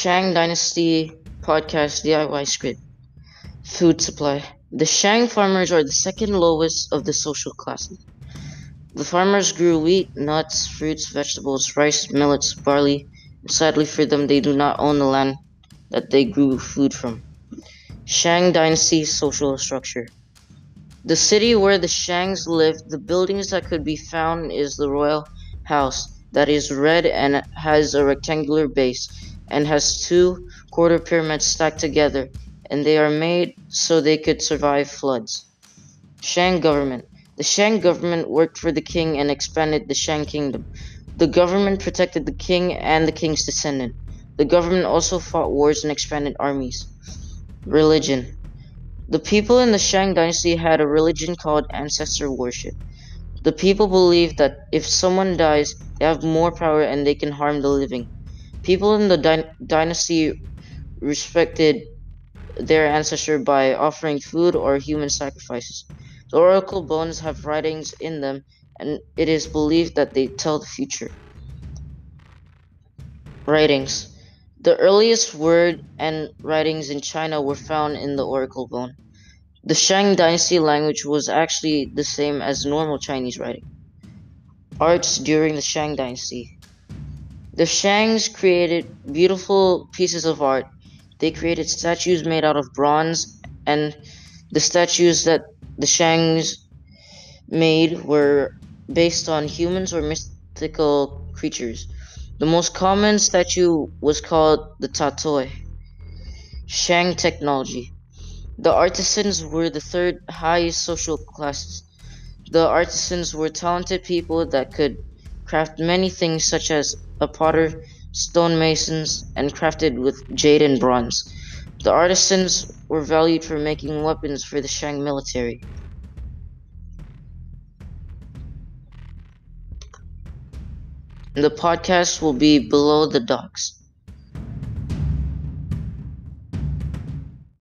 Shang Dynasty Podcast DIY Script Food Supply The Shang farmers are the second lowest of the social classes. The farmers grew wheat, nuts, fruits, vegetables, rice, millets, barley, sadly for them, they do not own the land that they grew food from. Shang Dynasty Social Structure The city where the Shangs lived, the buildings that could be found is the royal house that is red and has a rectangular base and has two quarter pyramids stacked together, and they are made so they could survive floods. Shang government the Shang government worked for the king and expanded the Shang kingdom. The government protected the king and the king's descendant. The government also fought wars and expanded armies. Religion The people in the Shang dynasty had a religion called ancestor worship. The people believed that if someone dies, they have more power and they can harm the living. People in the dy- dynasty respected their ancestor by offering food or human sacrifices. The oracle bones have writings in them, and it is believed that they tell the future. Writings The earliest word and writings in China were found in the oracle bone. The Shang dynasty language was actually the same as normal Chinese writing. Arts during the Shang dynasty. The Shangs created beautiful pieces of art. They created statues made out of bronze, and the statues that the Shangs made were based on humans or mystical creatures. The most common statue was called the Tatoi. Shang technology. The artisans were the third highest social class. The artisans were talented people that could craft many things such as a potter, stonemasons, and crafted with jade and bronze. The artisans were valued for making weapons for the Shang military. The podcast will be below the docks.